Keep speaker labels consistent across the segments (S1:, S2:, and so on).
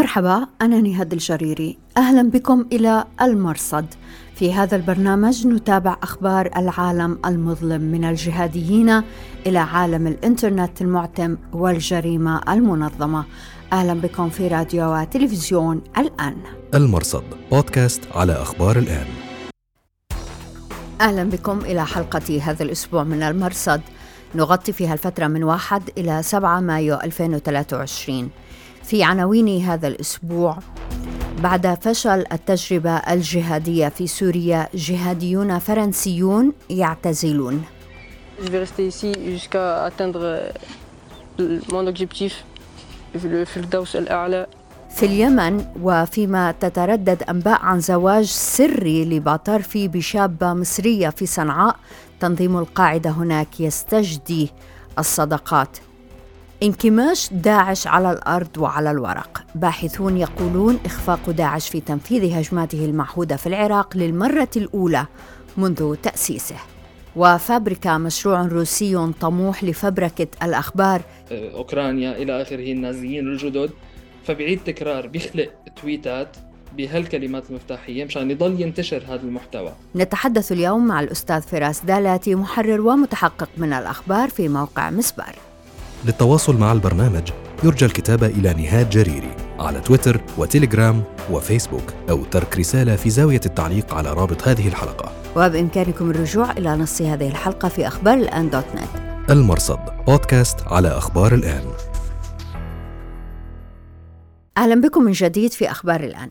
S1: مرحبا أنا نهاد الجريري. أهلا بكم إلى المرصد. في هذا البرنامج نتابع أخبار العالم المظلم من الجهاديين إلى عالم الإنترنت المعتم والجريمة المنظمة. أهلا بكم في راديو وتلفزيون الآن.
S2: المرصد بودكاست على أخبار الآن.
S1: أهلا بكم إلى حلقة هذا الأسبوع من المرصد. نغطي فيها الفترة من 1 إلى 7 مايو 2023 في عناوين هذا الأسبوع. بعد فشل التجربة الجهادية في سوريا جهاديون فرنسيون يعتزلون.
S3: Je vais rester ici jusqu'à atteindre mon objectif, le Firdaus الأعلى.
S1: في اليمن وفيما تتردد أنباء عن زواج سري لباطرفي بشابة مصرية في صنعاء تنظيم القاعدة هناك يستجدي الصدقات. انكماش داعش على الأرض وعلى الورق، باحثون يقولون إخفاق داعش في تنفيذ هجماته المعهودة في العراق للمرة الأولى منذ تأسيسه. وفابريكا مشروع روسي طموح لفبركة الأخبار.
S4: أوكرانيا إلى آخره النازيين الجدد. فبيعيد تكرار بيخلق تويتات بهالكلمات المفتاحية مشان يضل ينتشر هذا المحتوى.
S1: نتحدث اليوم مع الأستاذ فراس دالاتي محرر ومتحقق من الأخبار في موقع مسبار
S2: للتواصل مع البرنامج. يرجى الكتابة إلى نهاد جريري على تويتر وتليجرام وفيسبوك أو ترك رسالة في زاوية التعليق على رابط هذه الحلقة.
S1: وبإمكانكم الرجوع إلى نص هذه الحلقة في أخبار الآن دوت نت.
S2: المرصد بودكاست على أخبار الآن.
S1: أهلا بكم من جديد في أخبار الآن.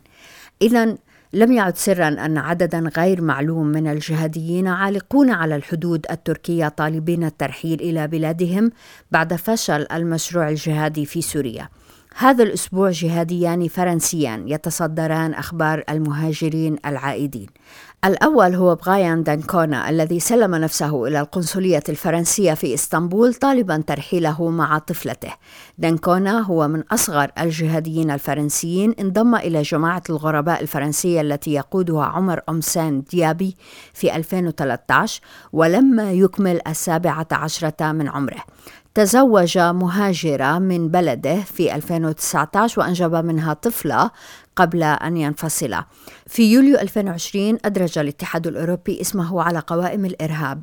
S1: إذا لم يعد سرا أن عددا غير معلوم من الجهاديين عالقون على الحدود التركية طالبين الترحيل إلى بلادهم بعد فشل المشروع الجهادي في سوريا. هذا الأسبوع جهاديان فرنسيان يتصدران أخبار المهاجرين العائدين. الأول هو بغايان دانكونا الذي سلم نفسه إلى القنصلية الفرنسية في إسطنبول طالبا ترحيله مع طفلته. دانكونا هو من أصغر الجهاديين الفرنسيين انضم إلى جماعة الغرباء الفرنسية التي يقودها عمر أمسان ديابي في 2013 ولما يكمل السابعة عشرة من عمره. تزوج مهاجرة من بلده في 2019 وأنجب منها طفلة قبل أن ينفصلا في يوليو 2020 أدرج الاتحاد الأوروبي اسمه على قوائم الإرهاب.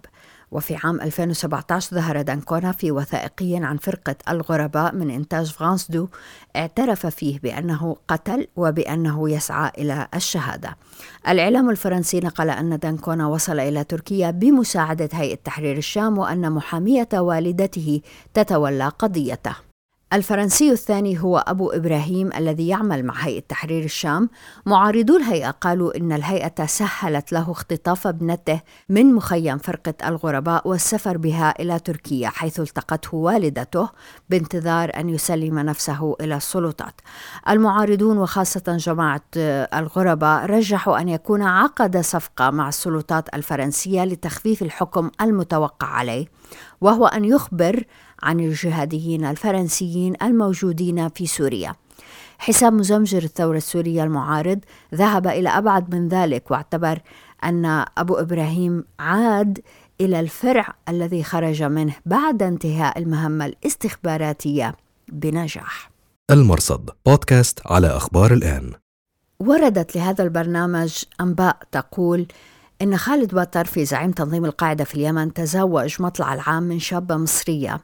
S1: وفي عام 2017 ظهر دانكونا في وثائقي عن فرقة الغرباء من إنتاج فرانس دو اعترف فيه بأنه قتل وبأنه يسعى إلى الشهادة. الإعلام الفرنسي نقل أن دانكونا وصل إلى تركيا بمساعدة هيئة تحرير الشام وأن محامية والدته تتولى قضيته. الفرنسي الثاني هو أبو إبراهيم الذي يعمل مع هيئة تحرير الشام. معارضو الهيئة قالوا إن الهيئة سهلت له اختطاف ابنته من مخيم فرقة الغرباء والسفر بها إلى تركيا حيث التقته والدته بانتظار أن يسلم نفسه إلى السلطات. المعارضون وخاصة جماعة الغرباء رجحوا أن يكون عقد صفقة مع السلطات الفرنسية لتخفيف الحكم المتوقع عليه وهو أن يخبر عن الجهاديين الفرنسيين الموجودين في سوريا. حساب مزمجر الثورة السورية المعارض ذهب إلى أبعد من ذلك واعتبر أن أبو إبراهيم عاد إلى الفرع الذي خرج منه بعد انتهاء المهمة الاستخباراتية بنجاح.
S2: المرصد بودكاست على أخبار الآن.
S1: وردت لهذا البرنامج أنباء تقول إن خالد بطرفي زعيم تنظيم القاعدة في اليمن تزوج مطلع العام من شابة مصرية.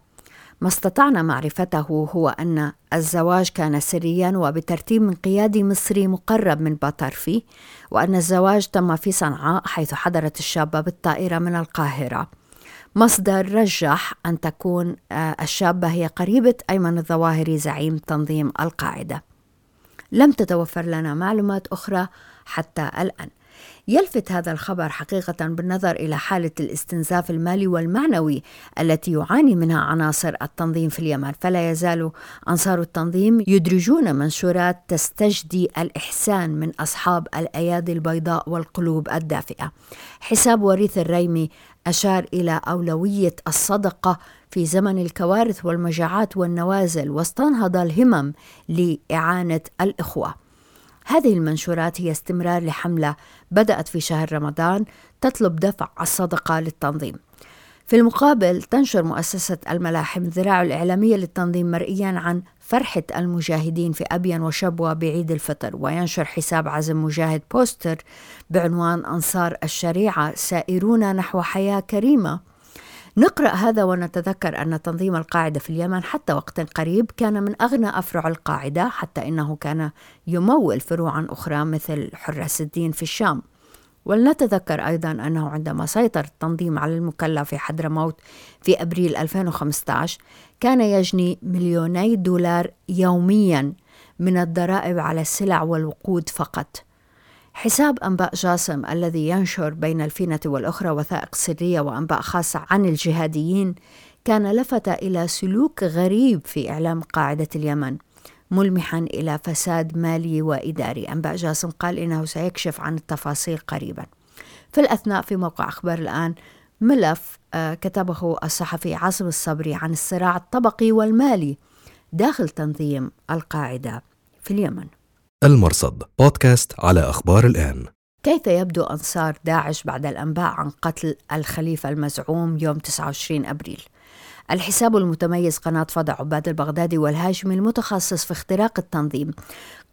S1: ما استطعنا معرفته هو أن الزواج كان سريا وبترتيب من قيادي مصري مقرب من بطرفي وأن الزواج تم في صنعاء حيث حضرت الشابة بالطائرة من القاهرة. مصدر رجح أن تكون الشابة هي قريبة أيمن الظواهري زعيم تنظيم القاعدة. لم تتوفر لنا معلومات أخرى حتى الآن. يلفت هذا الخبر حقيقة بالنظر إلى حالة الاستنزاف المالي والمعنوي التي يعاني منها عناصر التنظيم في اليمن. فلا يزال أنصار التنظيم يدرجون منشورات تستجدي الإحسان من أصحاب الأيادي البيضاء والقلوب الدافئة. حساب وريث الريمي أشار إلى أولوية الصدقة في زمن الكوارث والمجاعات والنوازل واستنهض الهمم لإعانة الإخوة. هذه المنشورات هي استمرار لحملة بدأت في شهر رمضان تطلب دفع الصدقة للتنظيم. في المقابل تنشر مؤسسة الملاحم الذراع الإعلامية للتنظيم مرئيا عن فرحة المجاهدين في أبين وشبوة بعيد الفطر وينشر حساب عزم مجاهد بوستر بعنوان أنصار الشريعة سائرون نحو حياة كريمة نقرأ هذا ونتذكر أن تنظيم القاعدة في اليمن حتى وقت قريب كان من أغنى أفرع القاعدة حتى إنه كان يمول فروعا أخرى مثل حراس الدين في الشام. ولنتذكر أيضا أنه عندما سيطر التنظيم على المكلا في حضرموت في أبريل 2015 كان يجني مليوني دولار يوميا من الضرائب على السلع والوقود فقط. حساب أنباء جاسم الذي ينشر بين الفينة والأخرى وثائق سرية وأنباء خاصة عن الجهاديين كان لفت إلى سلوك غريب في إعلام قاعدة اليمن ملمحا إلى فساد مالي وإداري. أنباء جاسم قال إنه سيكشف عن التفاصيل قريبا. في الأثناء في موقع أخبار الآن ملف آه، كتبه الصحفي عاصم الصبري عن الصراع الطبقي والمالي داخل تنظيم القاعدة في اليمن.
S2: المرصد بودكاست على أخبار الآن
S1: كيف يبدو أنصار داعش بعد الأنباء عن قتل الخليفة المزعوم يوم 29 أبريل؟ الحساب المتميز قناة فضع عباد البغدادي والهاشمي المتخصص في اختراق التنظيم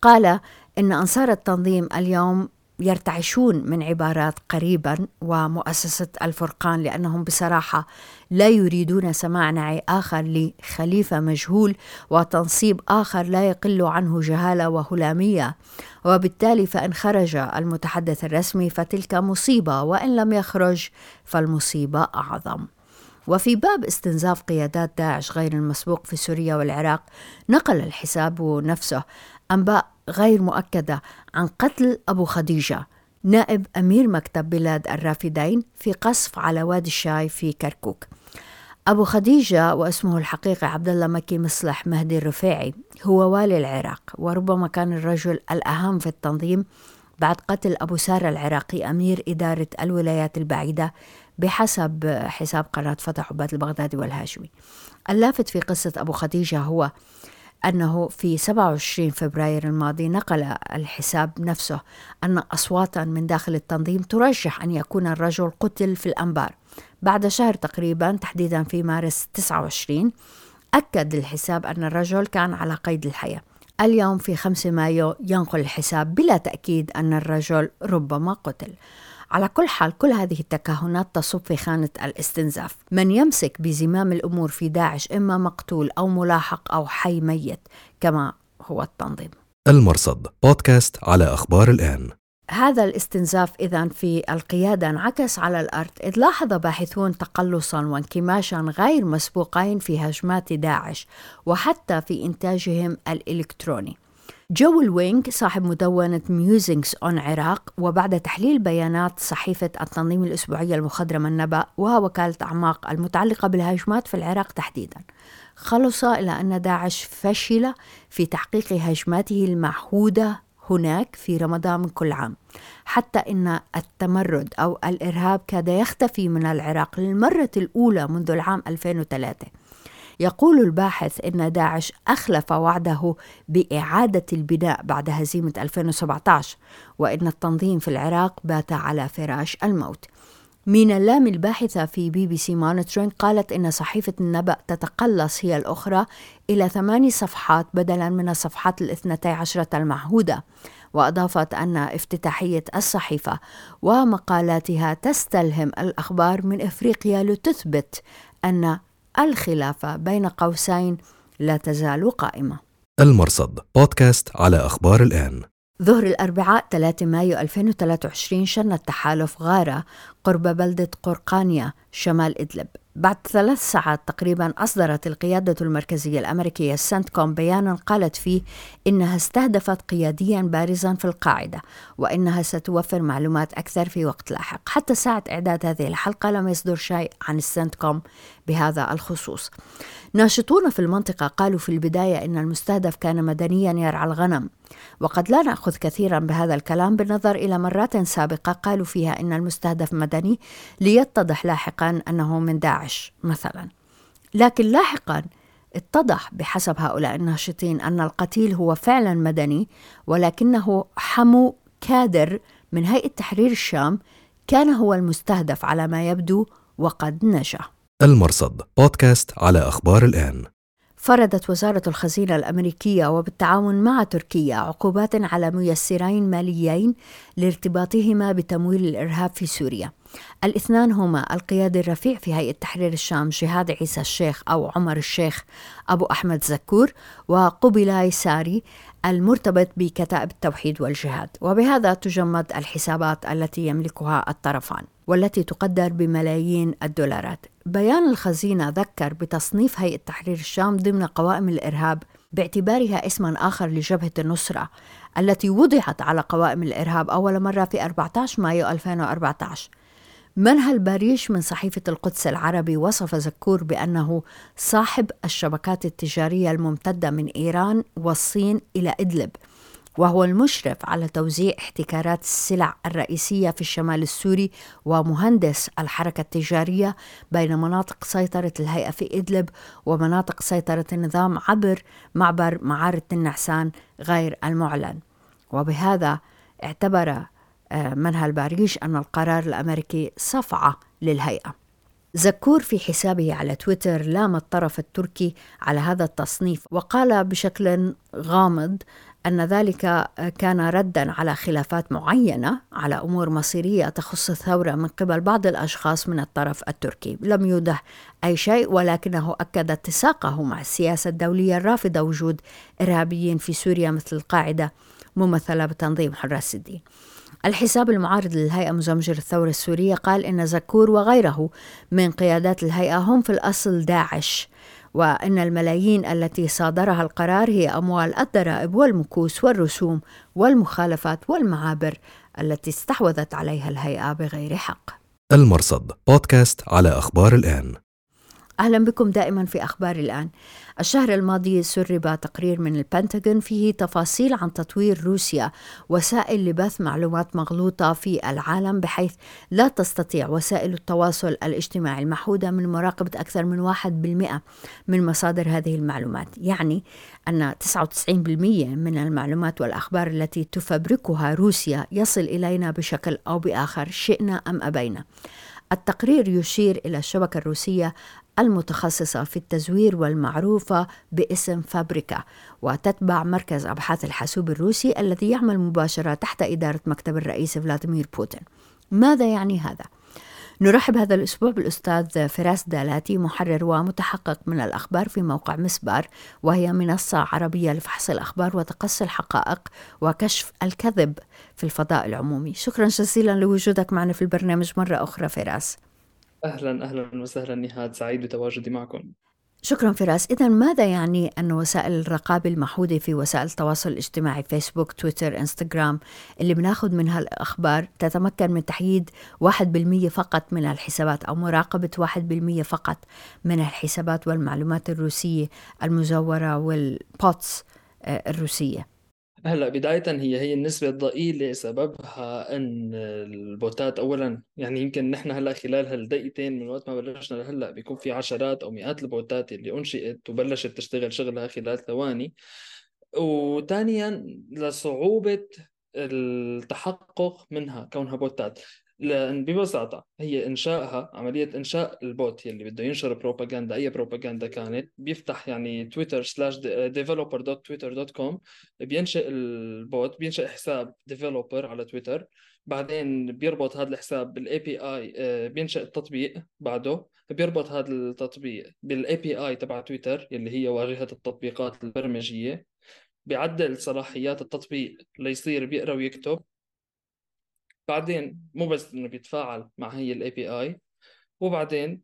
S1: قال إن أنصار التنظيم اليوم يرتعشون من عبارات قريبا ومؤسسة الفرقان لأنهم بصراحة لا يريدون سماع نعي آخر لخليفة مجهول وتنصيب آخر لا يقل عنه جهالة وهلامية. وبالتالي فإن خرج المتحدث الرسمي فتلك مصيبة وإن لم يخرج فالمصيبة أعظم. وفي باب استنزاف قيادات داعش غير المسبوق في سوريا والعراق نقل الحساب نفسه. أنباء غير مؤكدة عن قتل أبو خديجة نائب أمير مكتب بلاد الرافدين في قصف على وادي الشاي في كركوك. أبو خديجة واسمه الحقيقي عبد الله مكي مصلح مهدي الرفيعي هو والي العراق وربما كان الرجل الأهم في التنظيم بعد قتل أبو سارة العراقي أمير إدارة الولايات البعيدة بحسب حساب قناة فتح عباد البغدادي والهاشمي. اللافت في قصة أبو خديجة هو أنه في 27 فبراير الماضي نقل الحساب نفسه أن أصواتا من داخل التنظيم ترجح أن يكون الرجل قتل في الأنبار. بعد شهر تقريبا تحديدا في مارس 29 أكد الحساب أن الرجل كان على قيد الحياة. اليوم في 5 مايو ينقل الحساب بلا تأكيد أن الرجل ربما قتل. على كل حال كل هذه التكهنات تصب في خانة الاستنزاف. من يمسك بزمام الأمور في داعش إما مقتول أو ملاحق أو حي ميت كما هو التنظيم.
S2: المرصد بودكاست على أخبار الآن.
S1: هذا الاستنزاف إذا في القيادة انعكس على الأرض إذ لاحظ باحثون تقلصا وانكماشا غير مسبوقين في هجمات داعش وحتى في إنتاجهم الإلكتروني. جو الوينغ صاحب مدونة Musings on Iraq وبعد تحليل بيانات صحيفة التنظيم الأسبوعية المخضرمة النبأ ووكالة أعماق المتعلقة بالهجمات في العراق تحديدا. خلص إلى أن داعش فشل في تحقيق هجماته المعهودة هناك في رمضان من كل عام. حتى إن التمرد أو الإرهاب كاد يختفي من العراق للمرة الأولى منذ العام 2003 يقول الباحث إن داعش أخلف وعده بإعادة البناء بعد هزيمة 2017 وإن التنظيم في العراق بات على فراش الموت. مينا لام الباحثة في BBC Monitoring قالت إن صحيفة النبأ تتقلص هي الأخرى إلى ثماني صفحات بدلا من الصفحات الاثنتي عشرة المعهودة. وأضافت أن افتتاحية الصحيفة ومقالاتها تستلهم الأخبار من إفريقيا لتثبت أن الخلافة بين قوسين لا تزال قائمة.
S2: المرصد بودكاست على أخبار الآن.
S1: ظهر الأربعاء 3 مايو 2023 شن التحالف غارة قرب بلدة قرقانيا شمال إدلب. بعد ثلاث ساعات تقريبا أصدرت القيادة المركزية الأمريكية سنتكوم بيانا قالت فيه إنها استهدفت قياديا بارزا في القاعدة وإنها ستوفر معلومات أكثر في وقت لاحق. حتى ساعة إعداد هذه الحلقة لم يصدر شيء عن السنتكوم بهذا الخصوص. ناشطون في المنطقة قالوا في البداية إن المستهدف كان مدنيا يرعى الغنم. وقد لا نأخذ كثيرا بهذا الكلام بالنظر إلى مرات سابقة قالوا فيها إن المستهدف مدني ليتضح لاحقا أنه من داعش مثلا. لكن لاحقا اتضح بحسب هؤلاء الناشطين أن القتيل هو فعلا مدني ولكنه حمو كادر من هيئة تحرير الشام كان هو المستهدف على ما يبدو وقد نجا
S2: المرصد بودكاست على أخبار الآن.
S1: فرضت وزارة الخزينة الأمريكية وبالتعاون مع تركيا عقوبات على ميسرين ماليين لارتباطهما بتمويل الإرهاب في سوريا. الاثنان هما القيادي الرفيع في هيئة تحرير الشام جهاد عيسى الشيخ أو عمر الشيخ أبو أحمد زكور وقبلاي ساري المرتبط بكتائب التوحيد والجهاد. وبهذا تجمد الحسابات التي يملكها الطرفان والتي تقدر بملايين الدولارات. بيان الخزينة ذكر بتصنيف هيئة تحرير الشام ضمن قوائم الإرهاب باعتبارها اسما آخر لجبهة النصرة التي وضعت على قوائم الإرهاب أول مرة في 14 مايو 2014 منهل باريش من صحيفة القدس العربي وصف زكور بأنه صاحب الشبكات التجارية الممتدة من إيران والصين إلى إدلب وهو المشرف على توزيع احتكارات السلع الرئيسية في الشمال السوري ومهندس الحركة التجارية بين مناطق سيطرة الهيئة في إدلب ومناطق سيطرة النظام عبر معبر معارة النعسان غير المعلن. وبهذا اعتبر آه، منها الباريش أن القرار الأمريكي صفعة للهيئة؟ زكور في حسابه على تويتر لام الطرف التركي على هذا التصنيف وقال بشكل غامض أن ذلك كان ردا على خلافات معينة على أمور مصيرية تخص الثورة من قبل بعض الأشخاص من الطرف التركي. لم يوضح أي شيء ولكنه أكد اتساقه مع السياسة الدولية الرافضة وجود إرهابيين في سوريا مثل القاعدة ممثلة بتنظيم حراس الدين. الحساب المعارض للهيئة مزمجر الثورة السورية قال إن زكور وغيره من قيادات الهيئة هم في الأصل داعش وأن الملايين التي صادرها القرار هي أموال الضرائب والمكوس والرسوم والمخالفات والمعابر التي استحوذت عليها الهيئة بغير حق.
S2: المرصد بودكاست على أخبار الآن.
S1: أهلا بكم دائما في أخبار الآن. الشهر الماضي سرب تقرير من البنتاغون فيه تفاصيل عن تطوير روسيا وسائل لبث معلومات مغلوطة في العالم بحيث لا تستطيع وسائل التواصل الاجتماعي المحودة من مراقبة أكثر من واحد بالمئة من مصادر هذه المعلومات يعني أن 99% من المعلومات والأخبار التي تفبركها روسيا يصل إلينا بشكل أو بآخر شئنا أم أبينا التقرير يشير إلى الشبكة الروسية المتخصصة في التزوير والمعروفة باسم فابريكا وتتبع مركز أبحاث الحاسوب الروسي الذي يعمل مباشرة تحت إدارة مكتب الرئيس فلاديمير بوتين. ماذا يعني هذا؟ نرحب هذا الأسبوع بالأستاذ فراس دالاتي محرر ومتحقق من الأخبار في موقع مسبار وهي منصة عربية لفحص الأخبار وتقصي الحقائق وكشف الكذب في الفضاء العمومي. شكرا جزيلا لوجودك معنا في البرنامج مرة أخرى فراس.
S4: أهلا أهلا وسهلا نهاد. سعيد بتواجدي معكم.
S1: شكرا فراس. إذا ماذا يعني أن وسائل الرقابة المحدودة في وسائل التواصل الاجتماعي فيسبوك تويتر إنستغرام اللي بناخذ منها الأخبار تتمكن من تحييد 1% فقط من الحسابات أو مراقبة 1% فقط من الحسابات والمعلومات الروسية المزورة وال bots آه، الروسية.
S4: هلا بداية هي هي النسبة الضئيلة سببها إن ال botات اولا يعني يمكن نحن هلأ خلال هالدقيقتين من وقت ما بلشنا لهلأ بيكون في عشرات أو مئات ال botات اللي أنشئت وبلشت تشتغل شغلها خلال ثواني. وثانيا لصعوبة التحقق منها كونها botات. لأن ببساطة هي إنشائها عملية إنشاء ال bot يلي بده ينشر بروباغندا أي بروباغندا كانت بيفتح يعني تويتر slash developer dot تويتر dot com بينشئ ال bot بينشئ حساب developer على تويتر بعدين بيربط هذا الحساب بال API بينشئ التطبيق بعده بيربط هذا التطبيق بال API تبع تويتر يلي هي واجهة التطبيقات البرمجية بيعدل صلاحيات التطبيق ليصير بيقرأ ويكتب. بعدين مو بس إنه بيتفاعل مع هي ال API وبعدين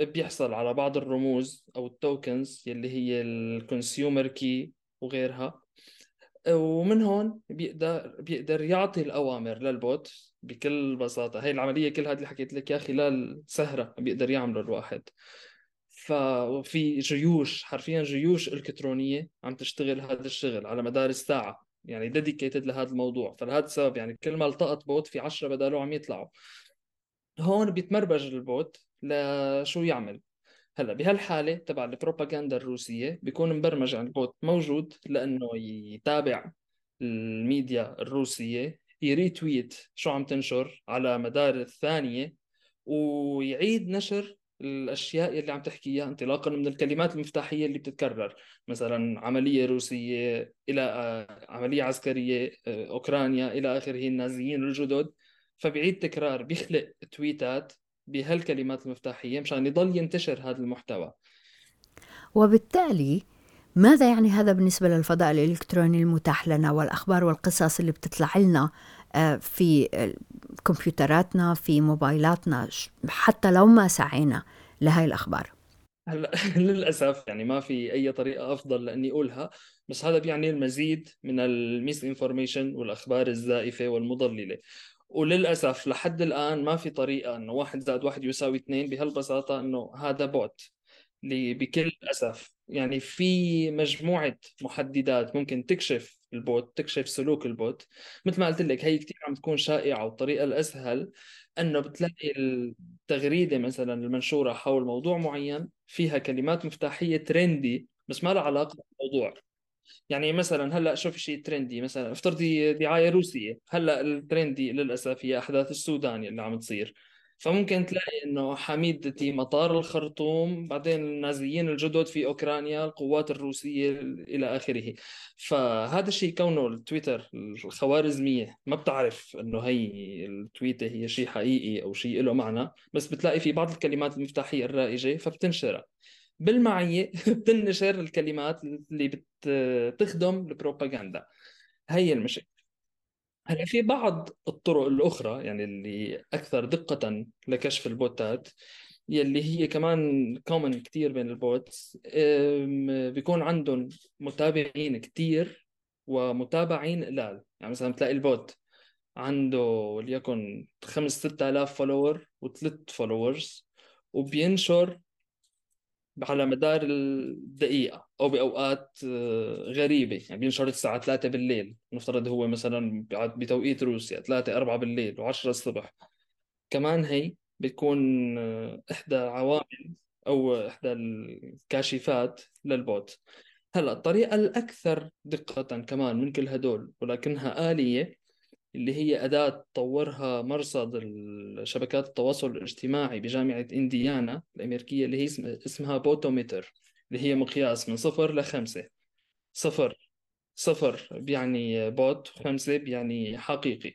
S4: بيحصل على بعض الرموز أو ال tokens يلي هي ال consumer key وغيرها. ومن هون بيقدر بيقدر يعطي الأوامر لل bot بكل بساطة. هي العملية كل هذا اللي حكيت لك اياه خلال سهره بيقدر يعمله الواحد. ففي جيوش حرفيا جيوش إلكترونية عم تشتغل هذا الشغل على مدار الساعة. يعني dedicated لهذا الموضوع. فلهذا السبب يعني كل ما التقط bot في 10 بداله عم يطلعوا. هون بيتبرمج ال bot لشو يعمل. هلا بهالحالة تبع البروباغندا الروسية بيكون مبرمج عن ال bot موجود لأنه يتابع الميديا الروسية ي retweet شو عم تنشر على مدار الثانية ويعيد نشر الأشياء اللي عم تحكي إياها انطلاقا من الكلمات المفتاحية اللي بتتكرر. مثلا عملية روسية إلى آه، عملية عسكرية آه، أوكرانيا إلى آخره النازيين الجدد فبيعيد تكرار بيخلق tweetات بهالكلمات المفتاحية مشان يضل ينتشر هذا المحتوى.
S1: وبالتالي ماذا يعني هذا بالنسبة للفضاء الإلكتروني المتاح لنا والأخبار والقصص اللي بتطلع لنا؟ في كمبيوتراتنا في موبايلاتنا حتى لو ما سعينا لهي الأخبار.
S4: هلا للأسف يعني ما في أي طريقة أفضل لأني أقولها بس هذا بيعني المزيد من ال misinformation والأخبار الزائفة والمضللة. وللأسف لحد الآن ما في طريقة إنه واحد زائد واحد يساوي اثنين بهالبساطة إنه هذا اللي بكل أسف. يعني في مجموعة محددات ممكن تكشف ال bot تكشف سلوك ال bot. مثل ما قلت لك هي كثير عم تكون شائعة والطريقة الأسهل إنه بتلاقي التغريدة مثلا المنشورة حول موضوع معين فيها كلمات مفتاحية trendy بس ما لها علاقة بالموضوع. يعني مثلا هلأ شوف شيء trendy مثلا افترضي دعاية روسية هلأ ال trendy للأسف هي أحداث السودان اللي عم تصير. فممكن تلاقي إنه حميدتي مطار الخرطوم بعدين النازيين الجدد في أوكرانيا القوات الروسية إلى آخره. فهذا الشيء كونه التويتر الخوارزمية ما بتعرف إنه هي التويتة هي شيء حقيقي أو شيء له معنى بس بتلاقي في بعض الكلمات المفتاحية الرائجة فبتنشرها. بالمعية بتنشر الكلمات اللي بتخدم البروباغندا. هي المشكلة. هلا في بعض الطرق الأخرى يعني اللي أكثر دقة لكشف ال botات يلي هي كمان common كتير بين ال bots. بيكون عندهم متابعين كتير ومتابعين قلال. يعني مثلا بتلاقي ال bot عنده وليكن خمس ستة آلاف follower وثلاث followers وبينشر على مدار الدقيقة أو بأوقات آه، غريبة يعني بينشر الساعة 3 بالليل نفترض هو مثلا بتوقيت روسيا 3 4 بالليل و10 الصبح. كمان هي بتكون آه، إحدى عوامل أو إحدى الكاشفات لل bot. هلأ الطريقة الأكثر دقة كمان من كل هدول ولكنها آلية اللي هي أداة طورها مرصد شبكات التواصل الاجتماعي بجامعة إنديانا الأمريكية اللي هي اسمها Botometer اللي هي مقياس من صفر لخمسة صفر. صفر بيعني bot خمسة بيعني حقيقي.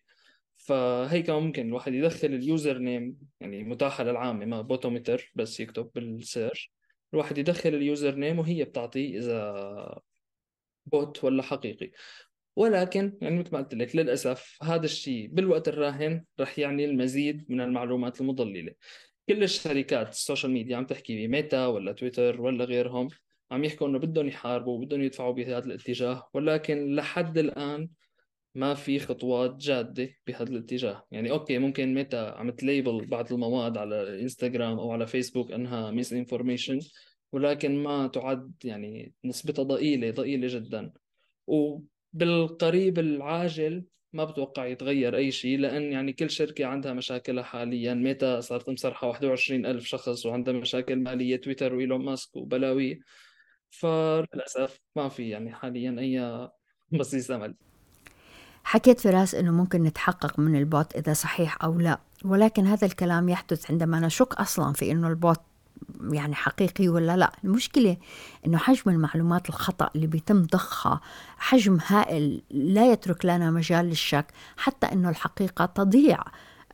S4: فهيك ممكن الواحد يدخل ال username يعني متاحة للعامة ما Botometer بس يكتب بال search الواحد يدخل ال username وهي بتعطيه إذا bot ولا حقيقي. ولكن يعني مثل ما قلت لك للأسف هذا الشيء بالوقت الراهن رح يعني المزيد من المعلومات المضللة. كل الشركات ال social media عم تحكي بميتا ولا تويتر ولا غيرهم عم يحكوا إنه بدهم يحاربوا وبدهم يدفعوا بهذا الاتجاه ولكن لحد الآن ما في خطوات جادة بهذا الاتجاه. يعني okay ممكن ميتا عم ت label بعض المواد على إنستغرام أو على فيسبوك إنها misinformation ولكن ما تعد يعني نسبتها ضئيلة ضئيلة جدا. و بالقريب العاجل ما بتوقع يتغير أي شيء لأن يعني كل شركة عندها مشاكلها حاليا. ميتا صارت مسرحة 21 ألف شخص وعندها مشاكل مالية تويتر وإيلون ماسك وبلاوي. فللأسف ما في يعني حاليا أي بصيص أمل
S1: حكيت فراس أنه ممكن نتحقق من البوست إذا صحيح أو لا ولكن هذا الكلام يحدث عندما نشك أصلا في أنه البوست يعني حقيقي ولا لا. المشكلة أنه حجم المعلومات الخطأ اللي بيتم ضخها حجم هائل لا يترك لنا مجال للشك حتى أنه الحقيقة تضيع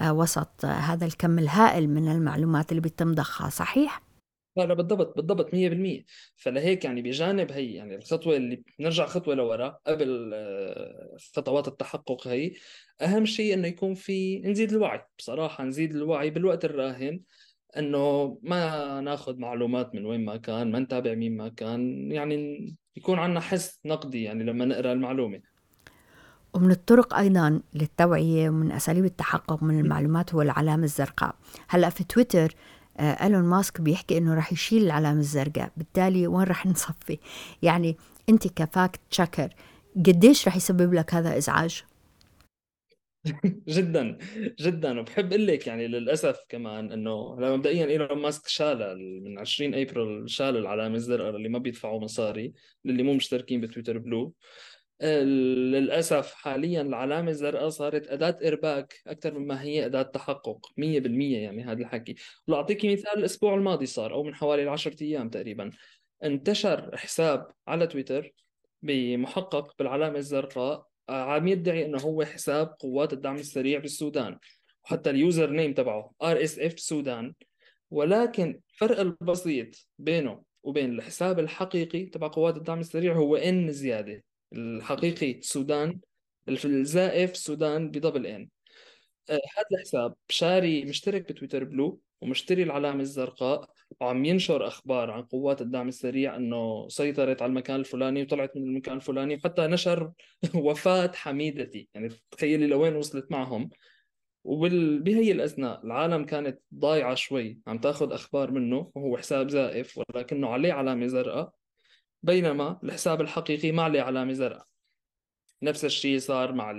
S1: آه، وسط هذا الكم الهائل من المعلومات اللي بيتم ضخها صحيح؟
S4: لا لا بالضبط بالضبط 100% فلهيك يعني بجانب هي يعني الخطوة اللي بنرجع خطوة لورا قبل آه، خطوات التحقق هي أهم شيء إنه يكون في نزيد الوعي. بصراحة نزيد الوعي بالوقت الراهن إنه ما ناخذ معلومات من وين ما كان ما نتابع مين ما كان يعني يكون عندنا حس نقدي يعني لما نقرأ المعلومة.
S1: ومن الطرق أيضا للتوعية ومن أساليب التحقق من المعلومات هو العلامة الزرقاء. هلأ في تويتر آه، إيلون ماسك بيحكي إنه راح يشيل العلامة الزرقاء بالتالي وين راح نصفي؟ يعني أنت ك fact checker قديش راح يسبب لك هذا إزعاج؟
S4: جدا جدا. وبحب أقول لك يعني للأسف كمان إنه مبدئيا إيلون ماسك شال من 20 أبريل شال العلامة الزرقاء اللي ما بيدفعوا مصاري للي مو مشتركين ب Twitter Blue. للأسف حاليا العلامة الزرقاء صارت أداة إرباك أكثر مما هي أداة تحقق 100% يعني هذا الحكي. لأعطيك مثال الأسبوع الماضي صار أو من حوالي 10 أيام تقريبا انتشر حساب على تويتر بمحقق بالعلامة الزرقاء عم يدعي إنه هو حساب قوات الدعم السريع بالسودان وحتى ال username تبعه RSF Sudan. ولكن الفرق البسيط بينه وبين الحساب الحقيقي تبع قوات الدعم السريع هو ان زيادة الحقيقي سودان الزائف Sudan ب double N آه، هذا الحساب شاري مشترك بتويتر بلو ومشتري العلامة الزرقاء. وعم ينشر أخبار عن قوات الدعم السريع أنه سيطرت على المكان الفلاني وطلعت من المكان الفلاني وحتى نشر وفاة حميدتي. يعني تخيلي لوين وصلت معهم. وبهي الأثناء العالم كانت ضايعة شوي. عم تاخذ أخبار منه وهو حساب زائف ولكنه عليه علامة زرقاء. بينما الحساب الحقيقي ما عليه علامة زرقاء. نفس الشيء صار مع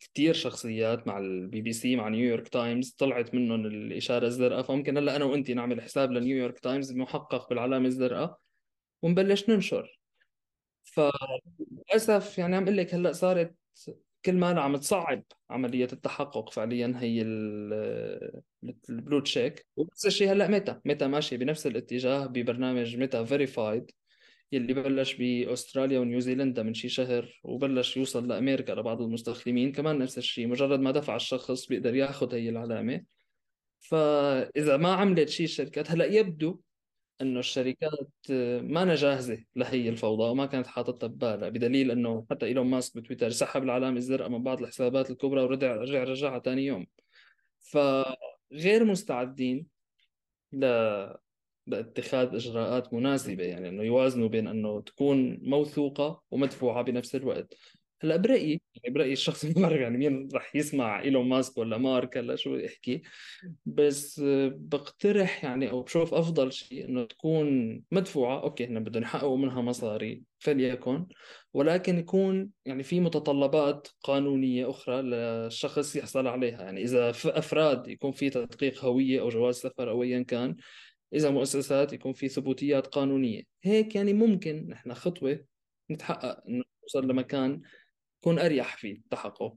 S4: كثير شخصيات مع البي بي سي مع نيويورك تايمز طلعت منهم الإشارة الزرقاء. فممكن هلأ أنا وانت نعمل حساب لنيويورك تايمز محقق بالعلامة الزرقاء ونبلش ننشر. فللأسف يعني عم أقول لك هلأ صارت كل ما عم تصعب عملية التحقق فعليا هي ال blue check ونفس الشيء هلأ ميتا ميتا ماشي بنفس الاتجاه ببرنامج Meta Verified يلي بلش بأستراليا ونيوزيلندا من شي شهر وبلش يوصل لأمريكا لبعض المستخدمين كمان نفس الشيء مجرد ما دفع الشخص بيقدر ياخذ هي العلامة. فإذا ما عملت شيء الشركات هلأ يبدو إنه الشركات ما جاهزة لهي الفوضى وما كانت حاطتها ببالها بدليل إنه حتى إيلون ماسك بتويتر سحب العلامة الزرقاء من بعض الحسابات الكبرى ورجع رجع رجعها ثاني يوم. فغير مستعدين ل لاتخاذ إجراءات مناسبة يعني إنه يوازنوا بين إنه تكون موثوقة ومدفوعة بنفس الوقت. هلأ برأيي يعني برأيي الشخصي ما بعرف يعني مين رح يسمع إيلون ماسك ولا مارك هلأ شو يحكي. بس بقترح يعني أو بشوف أفضل شيء إنه تكون مدفوعة أوكي إحنا بدنا نحققوا منها مصاري فليكن ولكن يكون يعني في متطلبات قانونية أخرى للشخص يحصل عليها. يعني إذا أفراد يكون في تدقيق هوية أو جواز سفر أو ايا كان إذا مؤسسات يكون في ثبوتيات قانونية. هيك يعني ممكن نحن خطوة نتحقق إنه نوصل لمكان يكون أريح في التحقق.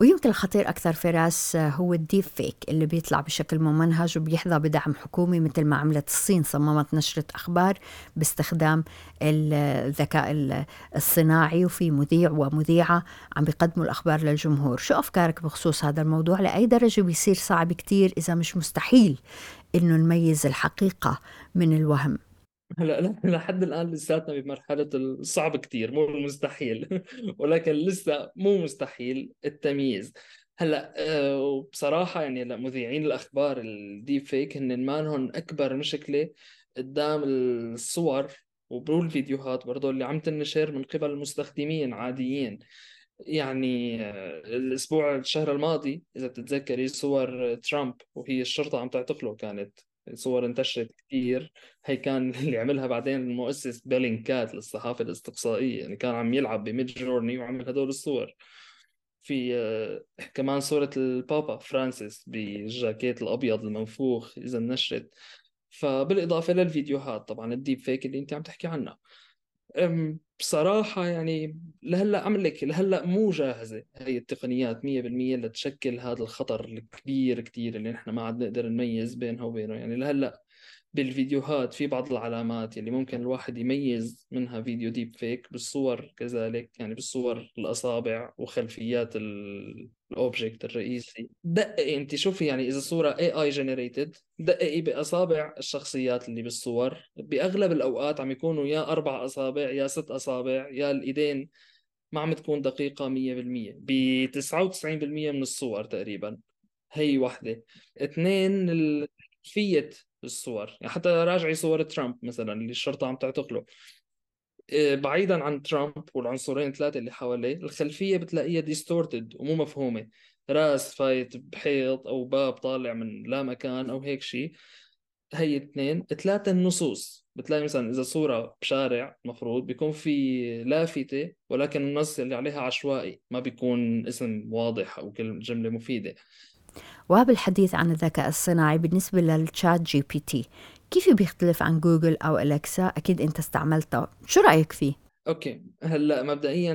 S1: ويمكن الخطير أكثر فراس هو الديب فيك اللي بيطلع بشكل ممنهج وبيحظى بدعم حكومي مثل ما عملت الصين صممت نشرة أخبار باستخدام الذكاء الصناعي وفي مذيع ومذيعة عم بيقدموا الأخبار للجمهور. شو أفكارك بخصوص هذا الموضوع؟ لأي درجة بيصير صعب كتير إذا مش مستحيل إنه نميز الحقيقة من الوهم؟
S4: هلا لحد الآن لساتنا بمرحلة الصعب كثير مو المستحيل. ولكن لسه مو مستحيل التمييز. هلأ آه، بصراحه يعني هلأ مذيعين الأخبار الديب فيك هن ما لهم أكبر مشكلة قدام الصور والفيديوهات برضو اللي عم تنشر من قبل المستخدمين عاديين. يعني آه، الأسبوع الشهر الماضي إذا بتتذكري صور ترامب وهي الشرطة عم تعتقله كانت صور انتشرت كثير. هي كان اللي عملها بعدين المؤسس Bellingcat للصحافة الأستقصائية يعني كان عم يلعب ب Midjourney وعمل هدول الصور. في آه، كمان صورة البابا فرانسيس بالجاكيت الأبيض المنفوخ إذا نشرت فبالإضافة للفيديوهات طبعا ال deep fake اللي أنت عم تحكي عنها. بصراحة يعني لهلأ عم لك لهلأ مو جاهزة هي التقنيات 100% لتشكل هذا الخطر الكبير كثير اللي نحن ما عاد نقدر نميز بينها وبينه. يعني لهلأ بالفيديوهات في بعض العلامات اللي ممكن الواحد يميز منها فيديو deep fake بالصور كذلك يعني بالصور الأصابع وخلفيات ال object الرئيسي. دققي انت شوفي يعني إذا صورة AI generated دققي بأصابع الشخصيات اللي بالصور. بأغلب الأوقات عم يكونوا يا أربع أصابع يا ست أصابع يا الإيدين ما عم تكون دقيقة 100% ب 99% من الصور تقريبا. هي وحدة. اثنين خلفية الصور يعني حتى راجعي صور ترامب مثلا اللي الشرطة عم تعتقله. بعيدا عن ترامب والعنصرين ثلاثة اللي حواليه الخلفية بتلاقيها distorted ومو مفهومة. راس فايت بحيط أو باب طالع من لا مكان أو هيك شيء هي اثنين. ثلاثة النصوص. بتلاقي مثلا إذا صورة بشارع مفروض بيكون في لافتة ولكن النص اللي عليها عشوائي. ما بيكون اسم واضح أو كلمة جملة مفيدة.
S1: وبالحديث عن الذكاء الصناعي بالنسبة لل ChatGPT كيف بيختلف عن جوجل أو أليكسا؟ أكيد أنت استعملته. شو رأيك فيه؟
S4: أوكي. هلأ مبدئيا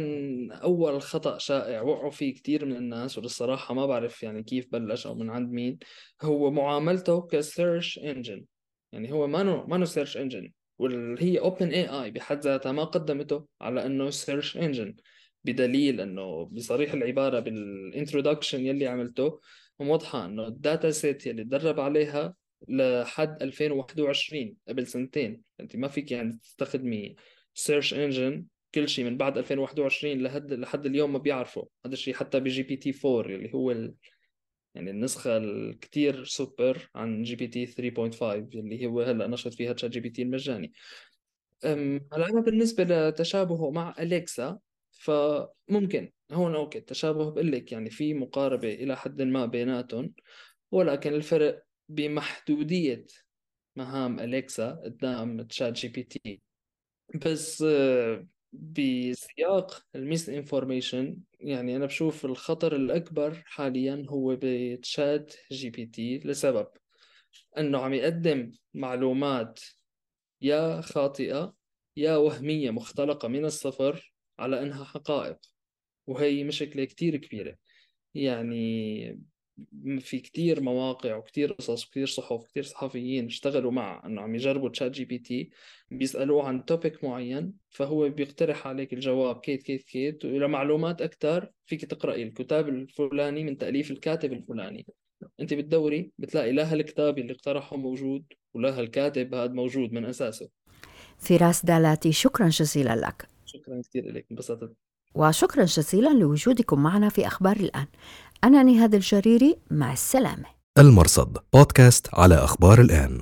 S4: أول خطأ شائع وقعوا فيه كثير من الناس وللصراحة ما بعرف يعني كيف بلش أو من عند مين هو معاملته ك search engine يعني هو مانو مانو search engine واللي هي OpenAI بحد ذاتها ما قدمته على إنه search engine بدليل إنه بصريح العبارة بال introduction يلي عملته موضحة إنه ال data set يلي تدرب عليها لحد 2021 قبل سنتين. انت ما فيك يعني تستخدمي search engine كل شيء من بعد 2021 لحد لحد اليوم ما بيعرفوا. هذا الشيء حتى ب GPT 4 اللي هو ال... يعني النسخة الكتير سوبر عن GPT 3.5 اللي هو هلأ نشط فيها ChatGPT المجاني. هلا أنا بالنسبة لتشابهه مع اليكسا فممكن هون أوكي التشابه بقول لك يعني في مقاربة إلى حد ما بيناتهم ولكن الفرق بمحدودية مهام أليكسا قدام ChatGPT. بس آه، بسياق ال misinformation يعني أنا بشوف الخطر الأكبر حاليا هو ب ChatGPT لسبب إنه عم يقدم معلومات يا خاطئة يا وهمية مختلقة من الصفر على إنها حقائق وهي مشكلة كتير كبيرة. يعني في كتير مواقع وكتير قصص وكتير صحف وكتير صحفيين اشتغلوا مع انه عم يجربوا ChatGPT بيسألوه عن topic معين فهو بيقترح عليك الجواب كيت كيت كيت ولمعلومات أكثر فيك تقرأي الكتاب الفلاني من تأليف الكاتب الفلاني. أنت بتدوري بتلاقي لا هالكتاب اللي اقترحه موجود ولا هالكاتب هذا موجود من أساسه.
S1: فراس دالاتي شكرا جزيلا لك.
S4: شكرا كثير لك انبسطت.
S1: وشكرا جزيلا لوجودكم معنا في أخبار الآن. أنا نهاد الجريري مع السلامة.
S2: المرصد بودكاست على أخبار الآن.